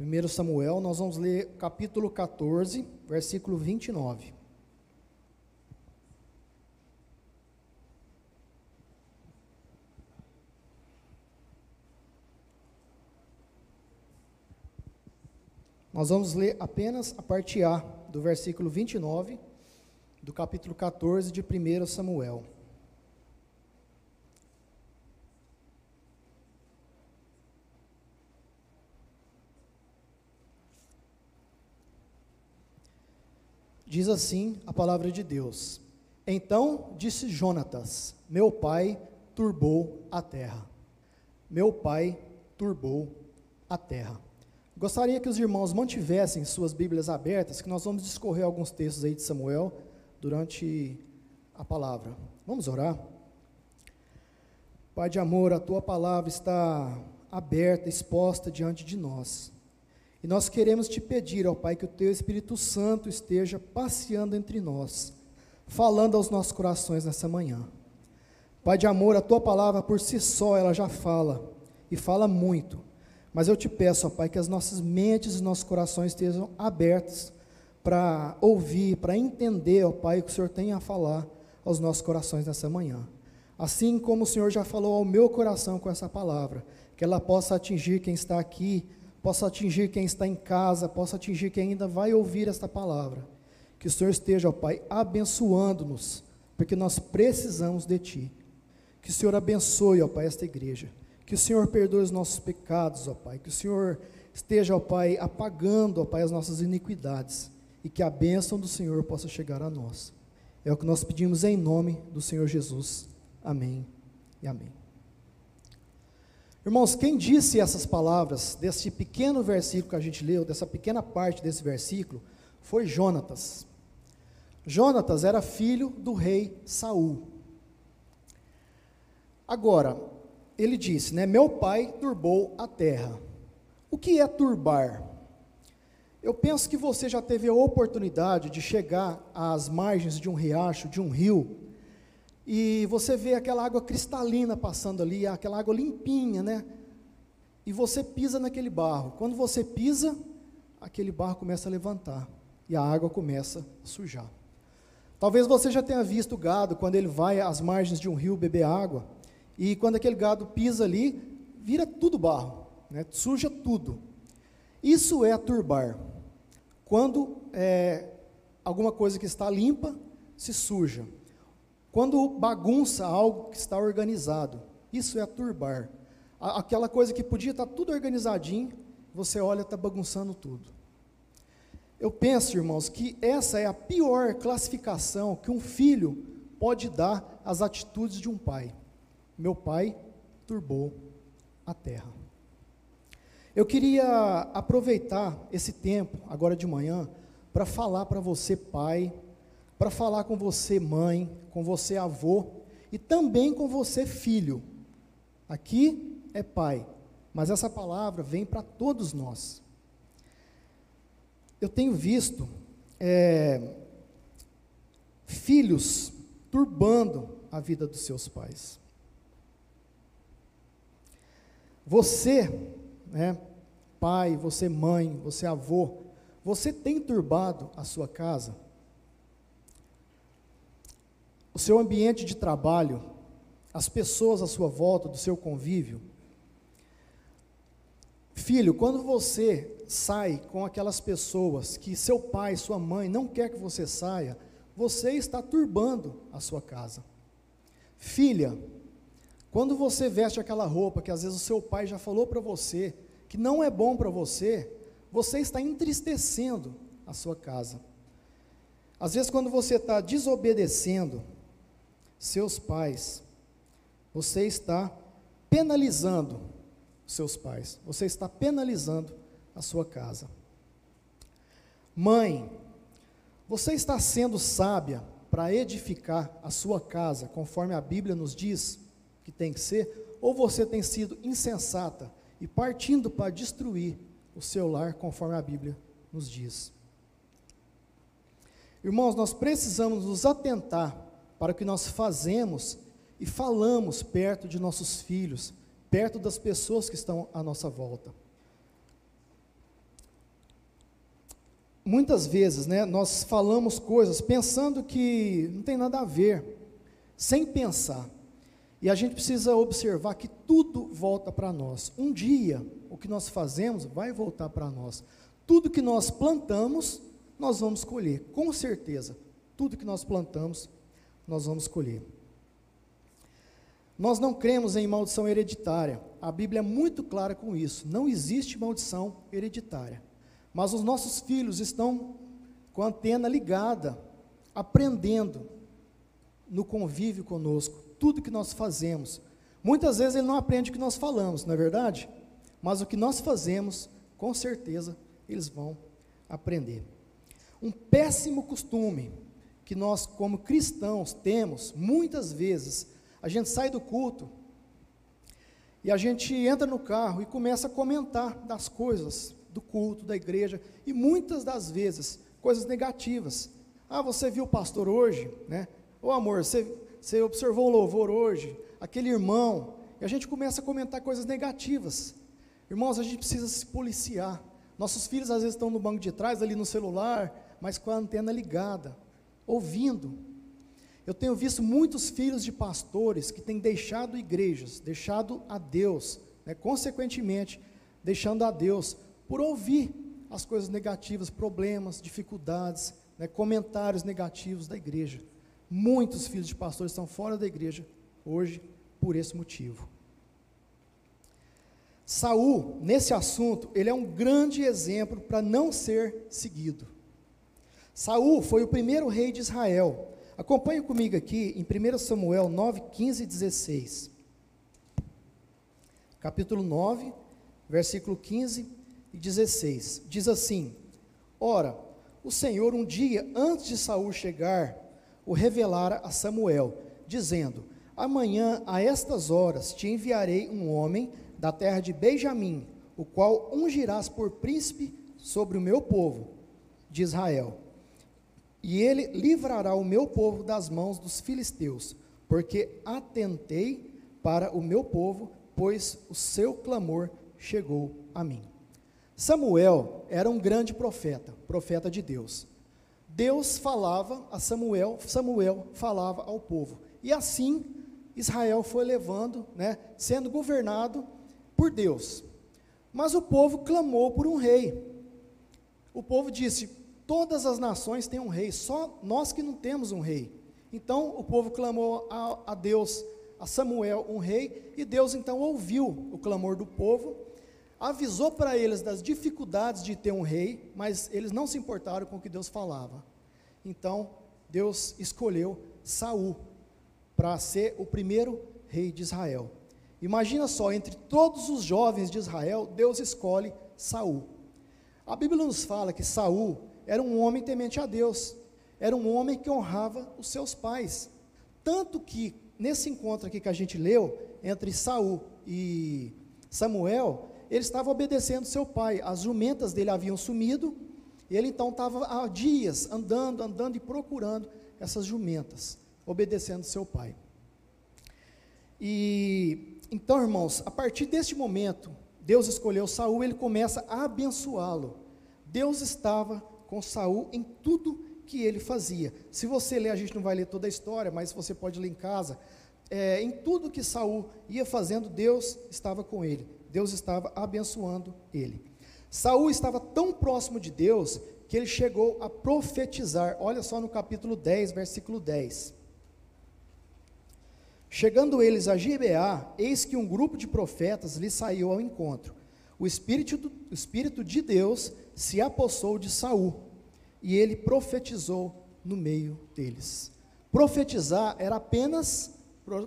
1 Samuel, nós vamos ler capítulo 14, versículo 29. Nós vamos ler apenas a parte A do versículo 29 do capítulo 14 de 1 Samuel. Diz assim a palavra de Deus: Então disse Jonatas: Meu pai turbou a terra. Meu pai turbou a terra. Gostaria que os irmãos mantivessem suas Bíblias abertas, que nós vamos discorrer alguns textos aí de Samuel durante a palavra. Vamos orar? Pai de amor, a tua palavra está aberta, exposta diante de nós. E nós queremos te pedir, ó Pai, que o teu Espírito Santo esteja passeando entre nós, falando aos nossos corações nessa manhã. Pai de amor, a tua palavra por si só, ela já fala, e fala muito. Mas eu te peço, ó Pai, que as nossas mentes e nossos corações estejam abertos para ouvir, para entender, ó Pai, o que o Senhor tem a falar aos nossos corações nessa manhã. Assim como o Senhor já falou ao meu coração com essa palavra, que ela possa atingir quem está aqui possa atingir quem está em casa, possa atingir quem ainda vai ouvir esta palavra. Que o Senhor esteja, ó Pai, abençoando-nos, porque nós precisamos de Ti. Que o Senhor abençoe, ó Pai, esta igreja. Que o Senhor perdoe os nossos pecados, ó Pai. Que o Senhor esteja, ó Pai, apagando, ó Pai, as nossas iniquidades. E que a bênção do Senhor possa chegar a nós. É o que nós pedimos em nome do Senhor Jesus. Amém e amém. Irmãos, quem disse essas palavras, desse pequeno versículo que a gente leu, dessa pequena parte desse versículo, foi Jonatas. Jonatas era filho do rei Saul. Agora, ele disse, né, meu pai turbou a terra. O que é turbar? Eu penso que você já teve a oportunidade de chegar às margens de um riacho, de um rio, e você vê aquela água cristalina passando ali, aquela água limpinha, né? E você pisa naquele barro. Quando você pisa, aquele barro começa a levantar e a água começa a sujar. Talvez você já tenha visto o gado quando ele vai às margens de um rio beber água, e quando aquele gado pisa ali, vira tudo barro, né? suja tudo. Isso é turbar. Quando é, alguma coisa que está limpa se suja. Quando bagunça algo que está organizado, isso é turbar. Aquela coisa que podia estar tudo organizadinho, você olha, está bagunçando tudo. Eu penso, irmãos, que essa é a pior classificação que um filho pode dar às atitudes de um pai. Meu pai turbou a terra. Eu queria aproveitar esse tempo, agora de manhã, para falar para você, pai, para falar com você, mãe, com você, avô, e também com você, filho. Aqui é pai, mas essa palavra vem para todos nós. Eu tenho visto é, filhos turbando a vida dos seus pais. Você, né, pai, você mãe, você avô, você tem turbado a sua casa? O seu ambiente de trabalho, as pessoas à sua volta, do seu convívio. Filho, quando você sai com aquelas pessoas que seu pai, sua mãe não quer que você saia, você está turbando a sua casa. Filha, quando você veste aquela roupa que às vezes o seu pai já falou para você que não é bom para você, você está entristecendo a sua casa. Às vezes, quando você está desobedecendo, seus pais, você está penalizando seus pais, você está penalizando a sua casa. Mãe, você está sendo sábia para edificar a sua casa, conforme a Bíblia nos diz que tem que ser, ou você tem sido insensata e partindo para destruir o seu lar, conforme a Bíblia nos diz? Irmãos, nós precisamos nos atentar para o que nós fazemos e falamos perto de nossos filhos, perto das pessoas que estão à nossa volta. muitas vezes, né, nós falamos coisas pensando que não tem nada a ver, sem pensar. E a gente precisa observar que tudo volta para nós. Um dia, o que nós fazemos vai voltar para nós. Tudo que nós plantamos, nós vamos colher, com certeza. Tudo que nós plantamos, nós vamos colher. Nós não cremos em maldição hereditária. A Bíblia é muito clara com isso. Não existe maldição hereditária. Mas os nossos filhos estão com a antena ligada, aprendendo no convívio conosco, tudo que nós fazemos. Muitas vezes ele não aprende o que nós falamos, não é verdade? Mas o que nós fazemos, com certeza, eles vão aprender. Um péssimo costume que nós, como cristãos, temos, muitas vezes, a gente sai do culto e a gente entra no carro e começa a comentar das coisas do culto, da igreja, e muitas das vezes, coisas negativas. Ah, você viu o pastor hoje, né? Ô amor, você, você observou o louvor hoje, aquele irmão, e a gente começa a comentar coisas negativas. Irmãos, a gente precisa se policiar. Nossos filhos às vezes estão no banco de trás, ali no celular, mas com a antena ligada, ouvindo. Eu tenho visto muitos filhos de pastores que têm deixado igrejas, deixado a Deus, né, consequentemente, deixando a Deus por ouvir as coisas negativas, problemas, dificuldades, né, comentários negativos da igreja. Muitos filhos de pastores estão fora da igreja hoje por esse motivo. Saul, nesse assunto, ele é um grande exemplo para não ser seguido. Saul foi o primeiro rei de Israel. Acompanhe comigo aqui em 1 Samuel 9, 15 e 16. Capítulo 9, versículo 15 e 16. Diz assim: Ora, o Senhor um dia antes de Saul chegar, o revelara a Samuel, dizendo: Amanhã a estas horas te enviarei um homem da terra de Benjamim, o qual ungirás por príncipe sobre o meu povo de Israel. E ele livrará o meu povo das mãos dos filisteus, porque atentei para o meu povo, pois o seu clamor chegou a mim. Samuel era um grande profeta, profeta de Deus. Deus falava a Samuel, Samuel falava ao povo. E assim Israel foi levando, né, sendo governado por Deus. Mas o povo clamou por um rei. O povo disse: Todas as nações têm um rei, só nós que não temos um rei. Então o povo clamou a, a Deus, a Samuel, um rei, e Deus então ouviu o clamor do povo avisou para eles das dificuldades de ter um rei, mas eles não se importaram com o que Deus falava. Então, Deus escolheu Saul para ser o primeiro rei de Israel. Imagina só, entre todos os jovens de Israel, Deus escolhe Saul. A Bíblia nos fala que Saul era um homem temente a Deus, era um homem que honrava os seus pais. Tanto que nesse encontro aqui que a gente leu entre Saul e Samuel, ele estava obedecendo seu pai. As jumentas dele haviam sumido, e ele então estava há dias andando, andando e procurando essas jumentas, obedecendo seu pai. E então, irmãos, a partir deste momento, Deus escolheu Saul, ele começa a abençoá-lo. Deus estava com Saul em tudo que ele fazia. Se você ler, a gente não vai ler toda a história, mas você pode ler em casa. É, em tudo que Saul ia fazendo, Deus estava com ele. Deus estava abençoando ele. Saul estava tão próximo de Deus que ele chegou a profetizar. Olha só no capítulo 10, versículo 10. Chegando eles a Gibeá, eis que um grupo de profetas lhe saiu ao encontro. O espírito, o espírito de Deus se apossou de Saul, e ele profetizou no meio deles. Profetizar era apenas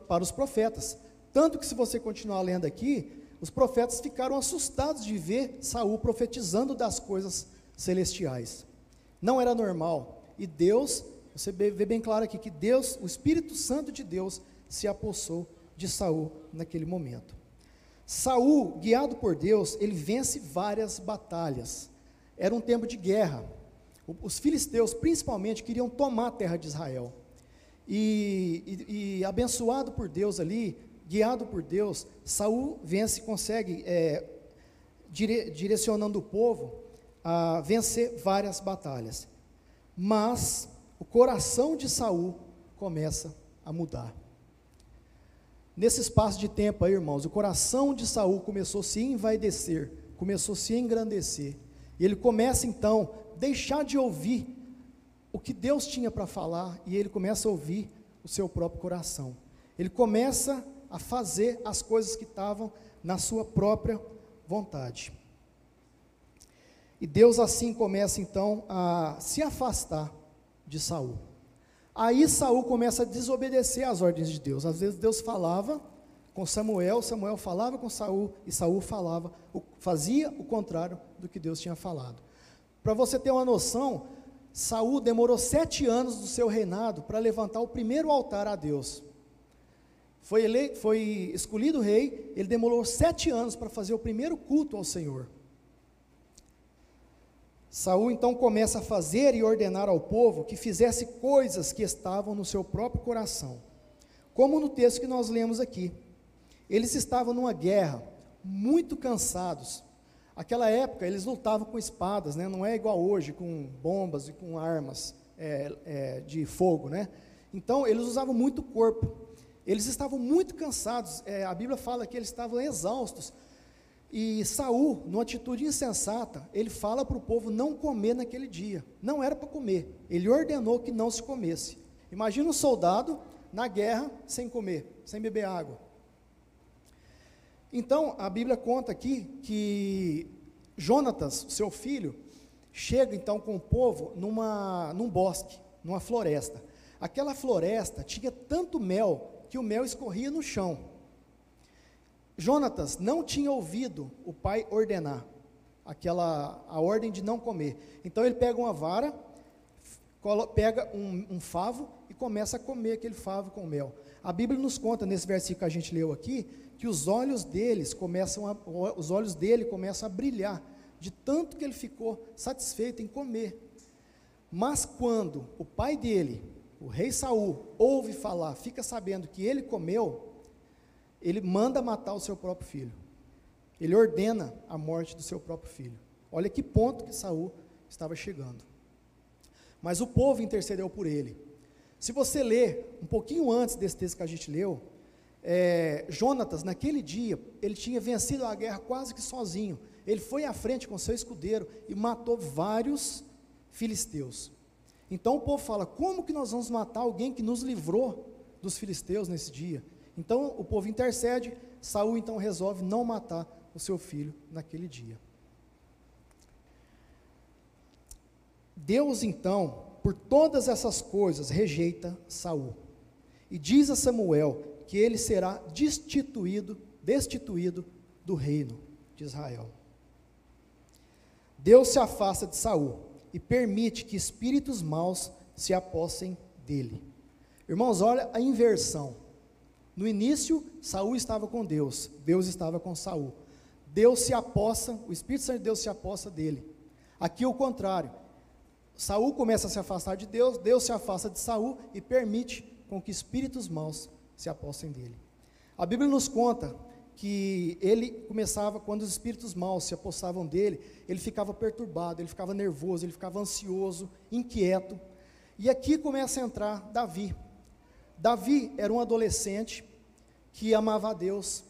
para os profetas. Tanto que se você continuar lendo aqui, os profetas ficaram assustados de ver Saul profetizando das coisas celestiais. Não era normal. E Deus, você vê bem claro aqui que Deus, o Espírito Santo de Deus, se apossou de Saul naquele momento. Saul, guiado por Deus, ele vence várias batalhas. Era um tempo de guerra. Os filisteus, principalmente, queriam tomar a terra de Israel. E, e, e abençoado por Deus ali, guiado por Deus, Saul vence, consegue, é, dire, direcionando o povo, a vencer várias batalhas. Mas o coração de Saul começa a mudar. Nesse espaço de tempo aí, irmãos, o coração de Saul começou a se envaidecer, começou a se engrandecer. E ele começa então a deixar de ouvir o que Deus tinha para falar e ele começa a ouvir o seu próprio coração. Ele começa a fazer as coisas que estavam na sua própria vontade. E Deus assim começa então a se afastar de Saul. Aí Saul começa a desobedecer às ordens de Deus. Às vezes Deus falava com Samuel, Samuel falava com Saul e Saul falava, fazia o contrário do que Deus tinha falado. Para você ter uma noção, Saul demorou sete anos do seu reinado para levantar o primeiro altar a Deus. Foi, ele, foi escolhido rei, ele demorou sete anos para fazer o primeiro culto ao Senhor. Saul então começa a fazer e ordenar ao povo que fizesse coisas que estavam no seu próprio coração. Como no texto que nós lemos aqui. Eles estavam numa guerra, muito cansados. Aquela época eles lutavam com espadas, né? não é igual hoje, com bombas e com armas é, é, de fogo. Né? Então eles usavam muito o corpo. Eles estavam muito cansados. É, a Bíblia fala que eles estavam exaustos. E Saul, numa atitude insensata, ele fala para o povo não comer naquele dia. Não era para comer. Ele ordenou que não se comesse. Imagina um soldado na guerra sem comer, sem beber água. Então, a Bíblia conta aqui que Jonatas, seu filho, chega então com o povo numa, num bosque, numa floresta. Aquela floresta tinha tanto mel que o mel escorria no chão. Jonatas não tinha ouvido o pai ordenar aquela a ordem de não comer. Então ele pega uma vara, pega um, um, favo e começa a comer aquele favo com mel. A Bíblia nos conta nesse versículo que a gente leu aqui que os olhos deles começam a, os olhos dele começam a brilhar de tanto que ele ficou satisfeito em comer. Mas quando o pai dele, o rei Saul, ouve falar, fica sabendo que ele comeu, ele manda matar o seu próprio filho. Ele ordena a morte do seu próprio filho. Olha que ponto que Saul estava chegando. Mas o povo intercedeu por ele. Se você ler um pouquinho antes desse texto que a gente leu, é, Jonatas, naquele dia, ele tinha vencido a guerra quase que sozinho. Ele foi à frente com seu escudeiro e matou vários filisteus. Então o povo fala: como que nós vamos matar alguém que nos livrou dos filisteus nesse dia? Então o povo intercede, Saul então resolve não matar o seu filho naquele dia. Deus então, por todas essas coisas, rejeita Saul. E diz a Samuel que ele será destituído, destituído do reino de Israel. Deus se afasta de Saul e permite que espíritos maus se apossem dele. Irmãos, olha a inversão. No início, Saul estava com Deus, Deus estava com Saul. Deus se apossa, o Espírito Santo de Deus se apossa dele. Aqui o contrário. Saul começa a se afastar de Deus, Deus se afasta de Saul e permite com que espíritos maus se apossem dele. A Bíblia nos conta que ele começava, quando os espíritos maus se apossavam dele, ele ficava perturbado, ele ficava nervoso, ele ficava ansioso, inquieto. E aqui começa a entrar Davi. Davi era um adolescente que amava a Deus,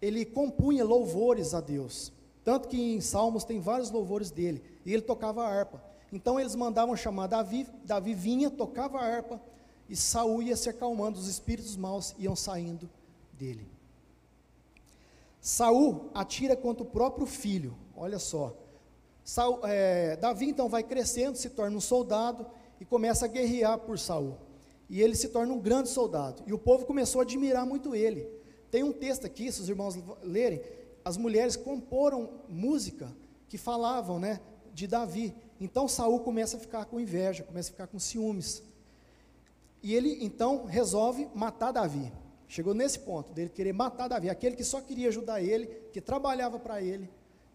ele compunha louvores a Deus, tanto que em Salmos tem vários louvores dele, e ele tocava a harpa. Então eles mandavam chamar Davi, Davi vinha, tocava a harpa, e Saul ia se acalmando, os espíritos maus iam saindo dele. Saul atira contra o próprio filho, olha só. Saul, é, Davi então vai crescendo, se torna um soldado e começa a guerrear por Saul e ele se torna um grande soldado. E o povo começou a admirar muito ele. Tem um texto aqui, se os irmãos lerem, as mulheres comporam música que falavam, né, de Davi. Então Saul começa a ficar com inveja, começa a ficar com ciúmes. E ele então resolve matar Davi. Chegou nesse ponto dele querer matar Davi, aquele que só queria ajudar ele, que trabalhava para ele,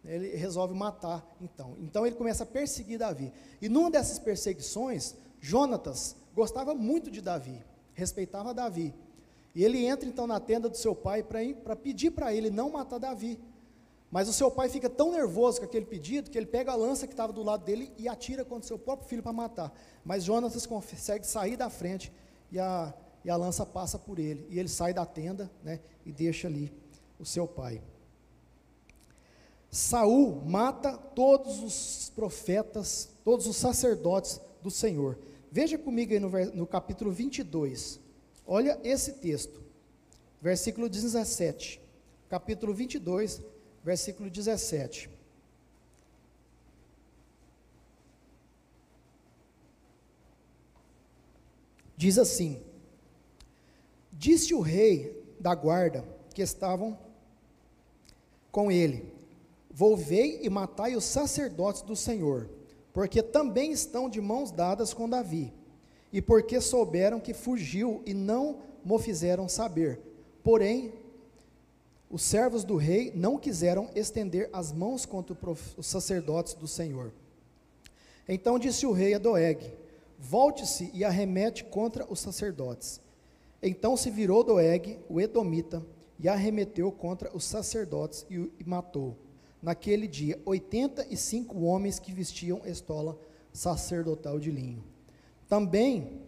ele resolve matar então. Então ele começa a perseguir Davi. E numa dessas perseguições, Jonatas gostava muito de Davi, respeitava Davi. E ele entra então na tenda do seu pai para pedir para ele não matar Davi. Mas o seu pai fica tão nervoso com aquele pedido que ele pega a lança que estava do lado dele e atira contra o seu próprio filho para matar. Mas Jonatas consegue sair da frente e a, e a lança passa por ele. E ele sai da tenda né, e deixa ali o seu pai. Saul mata todos os profetas, todos os sacerdotes do Senhor. Veja comigo aí no, no capítulo 22. Olha esse texto. Versículo 17. Capítulo 22, versículo 17. Diz assim: Disse o rei da guarda que estavam com ele: Volvei e matai os sacerdotes do Senhor, porque também estão de mãos dadas com Davi, e porque souberam que fugiu e não mo fizeram saber. Porém, os servos do rei não quiseram estender as mãos contra os sacerdotes do Senhor. Então disse o rei a Doeg: Volte-se e arremete contra os sacerdotes. Então se virou Doeg, o Edomita, e arremeteu contra os sacerdotes e, e matou naquele dia 85 homens que vestiam estola sacerdotal de linho. Também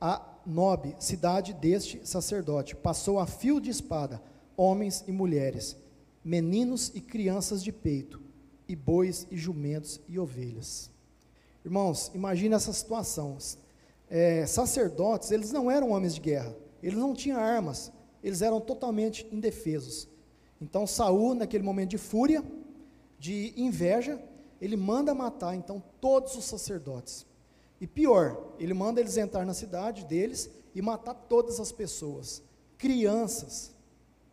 a Nobe, cidade deste sacerdote, passou a fio de espada homens e mulheres, meninos e crianças de peito, e bois e jumentos e ovelhas. Irmãos, imagine essa situação. É, sacerdotes, eles não eram homens de guerra, eles não tinham armas, eles eram totalmente indefesos. Então Saul, naquele momento de fúria, de inveja, ele manda matar então todos os sacerdotes. E pior, ele manda eles entrar na cidade deles e matar todas as pessoas, crianças,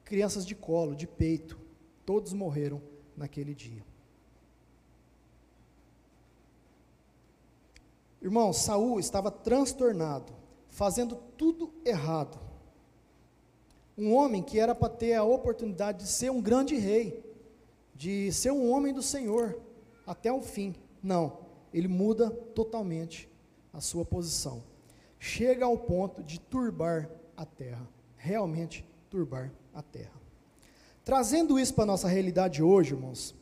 crianças de colo, de peito, todos morreram naquele dia. Irmão, Saul estava transtornado, fazendo tudo errado. Um homem que era para ter a oportunidade de ser um grande rei, de ser um homem do Senhor até o fim. Não, ele muda totalmente a sua posição. Chega ao ponto de turbar a terra, realmente turbar a terra. Trazendo isso para a nossa realidade hoje, irmãos,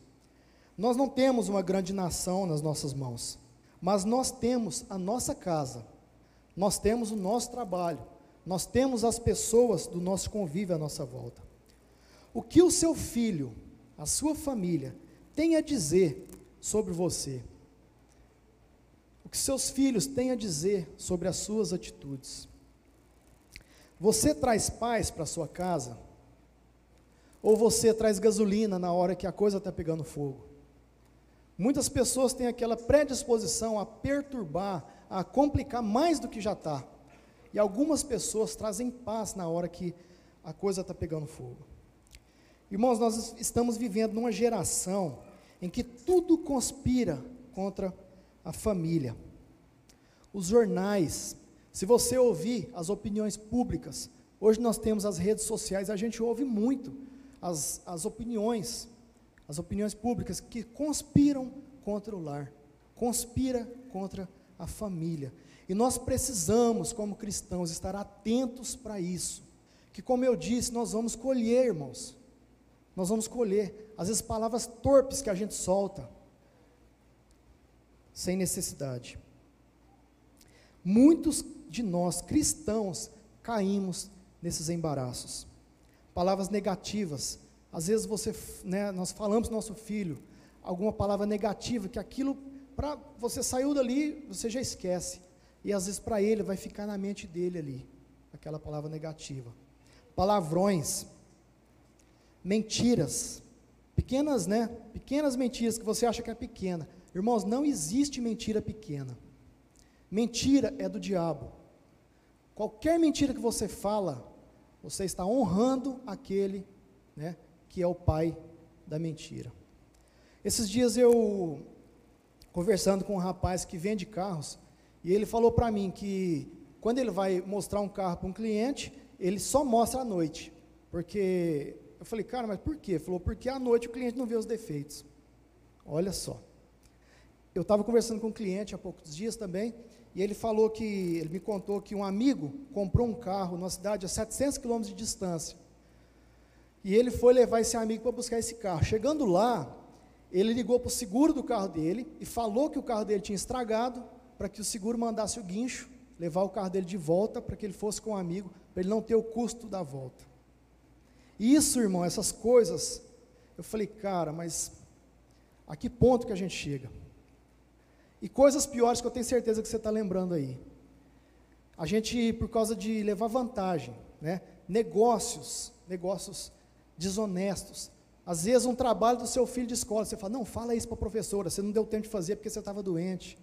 nós não temos uma grande nação nas nossas mãos, mas nós temos a nossa casa, nós temos o nosso trabalho, nós temos as pessoas do nosso convívio à nossa volta. O que o seu filho, a sua família, tem a dizer sobre você? O que seus filhos têm a dizer sobre as suas atitudes? Você traz paz para sua casa? Ou você traz gasolina na hora que a coisa está pegando fogo? Muitas pessoas têm aquela predisposição a perturbar, a complicar mais do que já está. E algumas pessoas trazem paz na hora que a coisa está pegando fogo. Irmãos, nós estamos vivendo numa geração em que tudo conspira contra a família. Os jornais, se você ouvir as opiniões públicas, hoje nós temos as redes sociais, a gente ouve muito as, as opiniões, as opiniões públicas que conspiram contra o lar, conspira contra a família. E nós precisamos, como cristãos, estar atentos para isso. Que, como eu disse, nós vamos colher, irmãos. Nós vamos colher. Às vezes, palavras torpes que a gente solta, sem necessidade. Muitos de nós, cristãos, caímos nesses embaraços. Palavras negativas. Às vezes você, né, nós falamos nosso filho alguma palavra negativa, que aquilo, para você saiu dali, você já esquece. E às vezes para ele vai ficar na mente dele ali, aquela palavra negativa. Palavrões, mentiras, pequenas, né? Pequenas mentiras que você acha que é pequena. Irmãos, não existe mentira pequena. Mentira é do diabo. Qualquer mentira que você fala, você está honrando aquele, né, que é o pai da mentira. Esses dias eu conversando com um rapaz que vende carros, e ele falou para mim que quando ele vai mostrar um carro para um cliente, ele só mostra à noite. Porque eu falei, cara, mas por quê? Ele falou, porque à noite o cliente não vê os defeitos. Olha só. Eu estava conversando com um cliente há poucos dias também, e ele falou que, ele me contou que um amigo comprou um carro numa cidade a 700 quilômetros de distância. E ele foi levar esse amigo para buscar esse carro. Chegando lá, ele ligou para o seguro do carro dele e falou que o carro dele tinha estragado, para que o seguro mandasse o guincho, levar o carro dele de volta, para que ele fosse com um amigo, para ele não ter o custo da volta. Isso, irmão, essas coisas, eu falei, cara, mas a que ponto que a gente chega? E coisas piores que eu tenho certeza que você está lembrando aí. A gente, por causa de levar vantagem, né? negócios, negócios desonestos. Às vezes, um trabalho do seu filho de escola, você fala, não, fala isso para a professora, você não deu tempo de fazer porque você estava doente.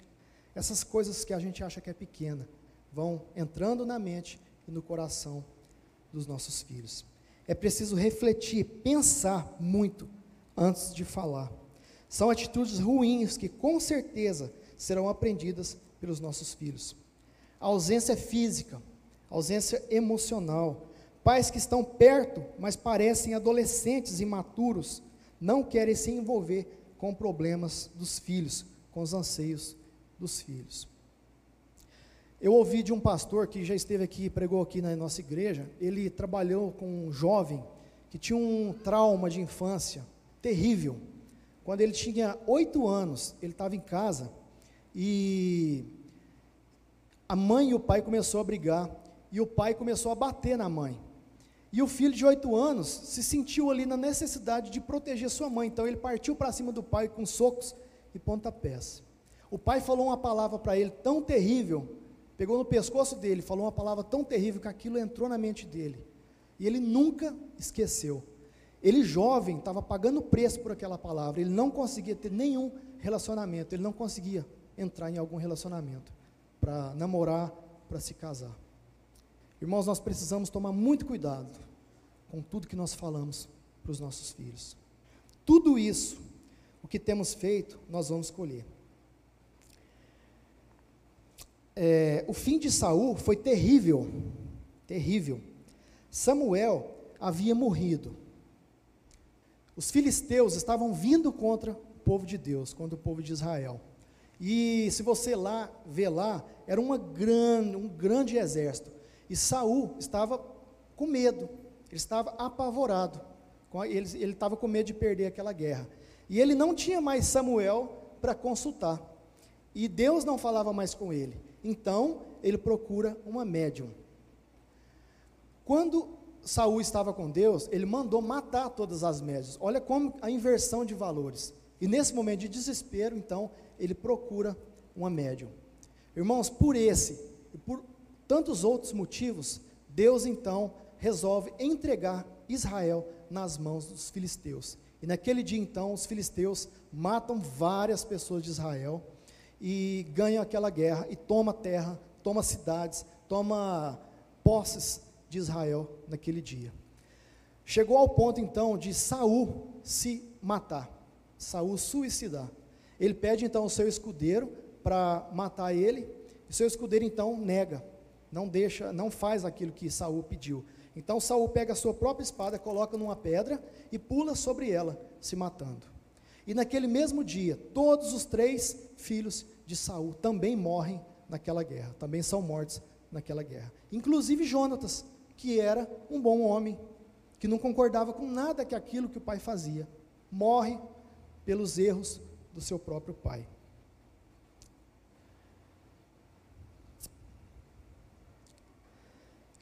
Essas coisas que a gente acha que é pequena, vão entrando na mente e no coração dos nossos filhos. É preciso refletir, pensar muito antes de falar. São atitudes ruins que com certeza serão aprendidas pelos nossos filhos. A ausência física, ausência emocional, Pais que estão perto, mas parecem adolescentes imaturos, não querem se envolver com problemas dos filhos, com os anseios dos filhos. Eu ouvi de um pastor que já esteve aqui, pregou aqui na nossa igreja, ele trabalhou com um jovem que tinha um trauma de infância terrível. Quando ele tinha oito anos, ele estava em casa e a mãe e o pai começou a brigar e o pai começou a bater na mãe. E o filho de oito anos se sentiu ali na necessidade de proteger sua mãe, então ele partiu para cima do pai com socos e pontapés. O pai falou uma palavra para ele tão terrível, pegou no pescoço dele, falou uma palavra tão terrível que aquilo entrou na mente dele. E ele nunca esqueceu. Ele, jovem, estava pagando preço por aquela palavra, ele não conseguia ter nenhum relacionamento, ele não conseguia entrar em algum relacionamento para namorar, para se casar. Irmãos, nós precisamos tomar muito cuidado com tudo que nós falamos para os nossos filhos. Tudo isso, o que temos feito, nós vamos colher. É, o fim de Saul foi terrível, terrível. Samuel havia morrido. Os filisteus estavam vindo contra o povo de Deus, contra o povo de Israel. E se você lá vê lá, era uma gran, um grande exército. E Saul estava com medo, ele estava apavorado, ele, ele estava com medo de perder aquela guerra. E ele não tinha mais Samuel para consultar. E Deus não falava mais com ele. Então, ele procura uma médium. Quando Saul estava com Deus, ele mandou matar todas as médias. Olha como a inversão de valores. E nesse momento de desespero, então, ele procura uma médium. Irmãos, por esse por tantos outros motivos, Deus então resolve entregar Israel nas mãos dos filisteus. E naquele dia então, os filisteus matam várias pessoas de Israel e ganham aquela guerra e toma terra, toma cidades, toma posses de Israel naquele dia. Chegou ao ponto então de Saul se matar, Saul suicidar. Ele pede então o seu escudeiro para matar ele, e seu escudeiro então nega não deixa, não faz aquilo que Saul pediu. Então Saul pega a sua própria espada, coloca numa pedra e pula sobre ela, se matando. E naquele mesmo dia, todos os três filhos de Saul também morrem naquela guerra, também são mortos naquela guerra. Inclusive Jonatas, que era um bom homem, que não concordava com nada que aquilo que o pai fazia, morre pelos erros do seu próprio pai.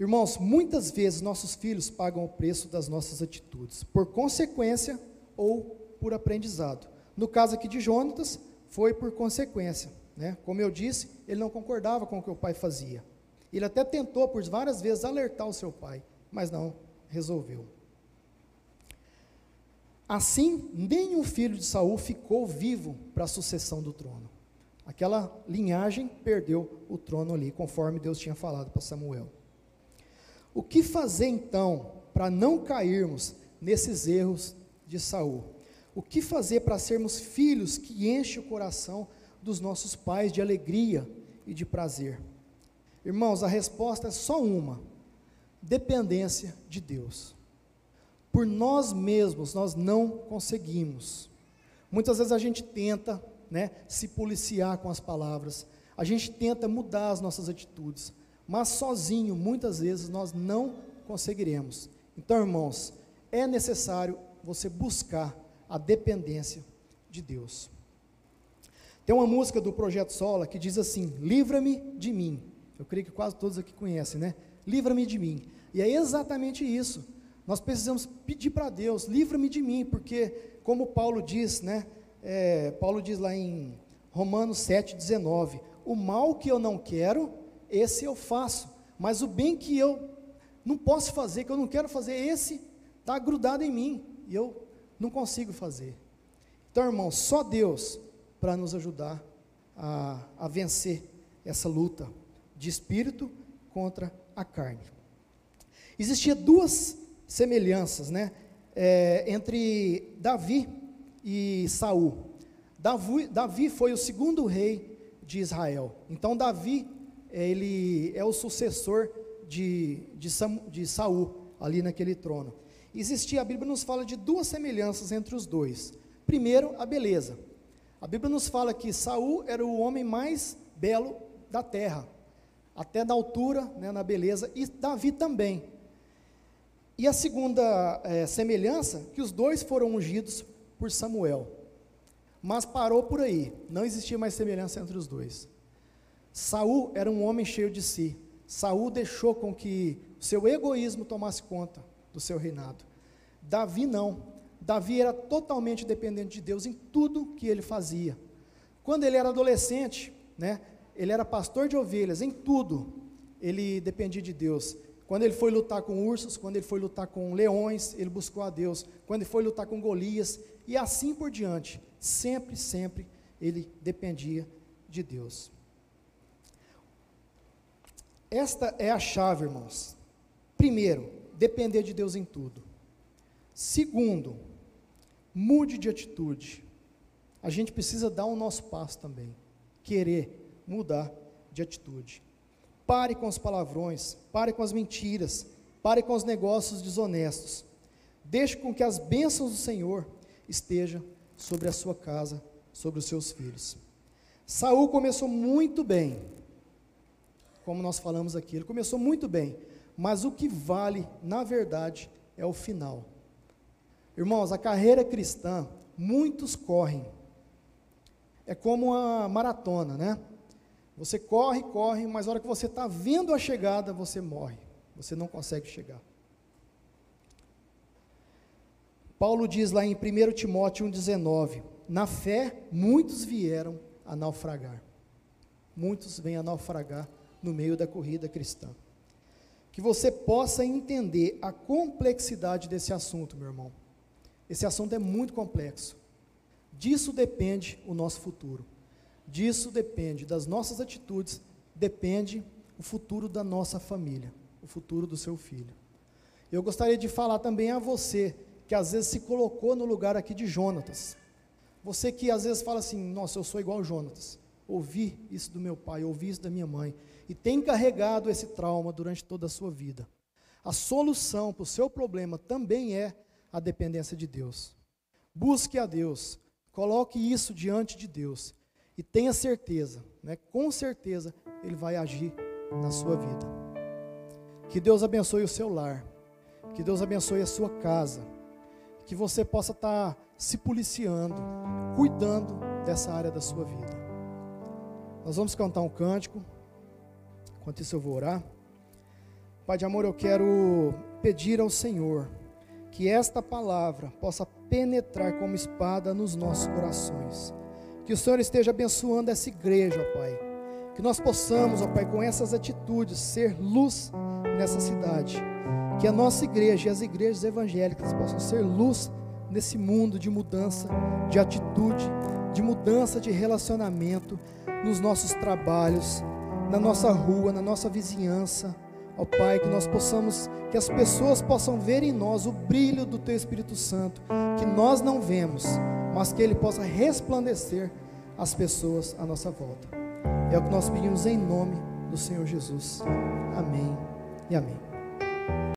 Irmãos, muitas vezes nossos filhos pagam o preço das nossas atitudes, por consequência ou por aprendizado. No caso aqui de Jonatas, foi por consequência. Né? Como eu disse, ele não concordava com o que o pai fazia. Ele até tentou por várias vezes alertar o seu pai, mas não resolveu. Assim, nenhum filho de Saul ficou vivo para a sucessão do trono. Aquela linhagem perdeu o trono ali, conforme Deus tinha falado para Samuel. O que fazer então para não cairmos nesses erros de Saul? O que fazer para sermos filhos que enchem o coração dos nossos pais de alegria e de prazer? Irmãos, a resposta é só uma: dependência de Deus. Por nós mesmos nós não conseguimos. Muitas vezes a gente tenta, né, se policiar com as palavras. A gente tenta mudar as nossas atitudes mas sozinho, muitas vezes, nós não conseguiremos. Então, irmãos, é necessário você buscar a dependência de Deus. Tem uma música do Projeto Sola que diz assim: Livra-me de mim. Eu creio que quase todos aqui conhecem, né? Livra-me de mim. E é exatamente isso. Nós precisamos pedir para Deus: livra-me de mim, porque, como Paulo diz, né? É, Paulo diz lá em Romanos 7,19: O mal que eu não quero, esse eu faço, mas o bem que eu não posso fazer, que eu não quero fazer, esse está grudado em mim e eu não consigo fazer. Então, irmão, só Deus para nos ajudar a, a vencer essa luta de espírito contra a carne. Existia duas semelhanças, né, é, entre Davi e Saul. Davi, Davi foi o segundo rei de Israel. Então Davi ele é o sucessor de, de, Sam, de Saul ali naquele trono. Existia, a Bíblia nos fala de duas semelhanças entre os dois. Primeiro, a beleza. A Bíblia nos fala que Saul era o homem mais belo da terra, até na altura, né, na beleza, e Davi também. E a segunda é, semelhança, que os dois foram ungidos por Samuel. Mas parou por aí, não existia mais semelhança entre os dois. Saul era um homem cheio de si. Saul deixou com que seu egoísmo tomasse conta do seu reinado. Davi não. Davi era totalmente dependente de Deus em tudo que ele fazia. Quando ele era adolescente, né, ele era pastor de ovelhas, em tudo ele dependia de Deus. Quando ele foi lutar com ursos, quando ele foi lutar com leões, ele buscou a Deus. Quando ele foi lutar com Golias, e assim por diante, sempre, sempre ele dependia de Deus. Esta é a chave, irmãos. Primeiro, depender de Deus em tudo. Segundo, mude de atitude. A gente precisa dar o nosso passo também. Querer mudar de atitude. Pare com os palavrões, pare com as mentiras, pare com os negócios desonestos. Deixe com que as bênçãos do Senhor estejam sobre a sua casa, sobre os seus filhos. Saul começou muito bem, como nós falamos aqui, ele começou muito bem, mas o que vale, na verdade, é o final. Irmãos, a carreira cristã, muitos correm. É como uma maratona, né? Você corre, corre, mas na hora que você está vendo a chegada, você morre. Você não consegue chegar. Paulo diz lá em 1 Timóteo 1,19: Na fé, muitos vieram a naufragar. Muitos vêm a naufragar no meio da corrida cristã. Que você possa entender a complexidade desse assunto, meu irmão. Esse assunto é muito complexo. Disso depende o nosso futuro. Disso depende das nossas atitudes, depende o futuro da nossa família, o futuro do seu filho. Eu gostaria de falar também a você que às vezes se colocou no lugar aqui de Jonatas. Você que às vezes fala assim: "Nossa, eu sou igual Jonatas. Ouvi isso do meu pai, ouvi isso da minha mãe e tem carregado esse trauma durante toda a sua vida. A solução para o seu problema também é a dependência de Deus. Busque a Deus, coloque isso diante de Deus e tenha certeza, né, com certeza, Ele vai agir na sua vida. Que Deus abençoe o seu lar, que Deus abençoe a sua casa, que você possa estar se policiando, cuidando dessa área da sua vida. Nós vamos cantar um cântico. Enquanto isso eu vou orar. Pai de amor, eu quero pedir ao Senhor que esta palavra possa penetrar como espada nos nossos corações. Que o Senhor esteja abençoando essa igreja, ó Pai. Que nós possamos, ó Pai, com essas atitudes, ser luz nessa cidade. Que a nossa igreja e as igrejas evangélicas possam ser luz nesse mundo de mudança de atitude, de mudança de relacionamento nos nossos trabalhos, na nossa rua, na nossa vizinhança. Ó Pai, que nós possamos, que as pessoas possam ver em nós o brilho do Teu Espírito Santo, que nós não vemos, mas que Ele possa resplandecer as pessoas à nossa volta. É o que nós pedimos em nome do Senhor Jesus. Amém e amém.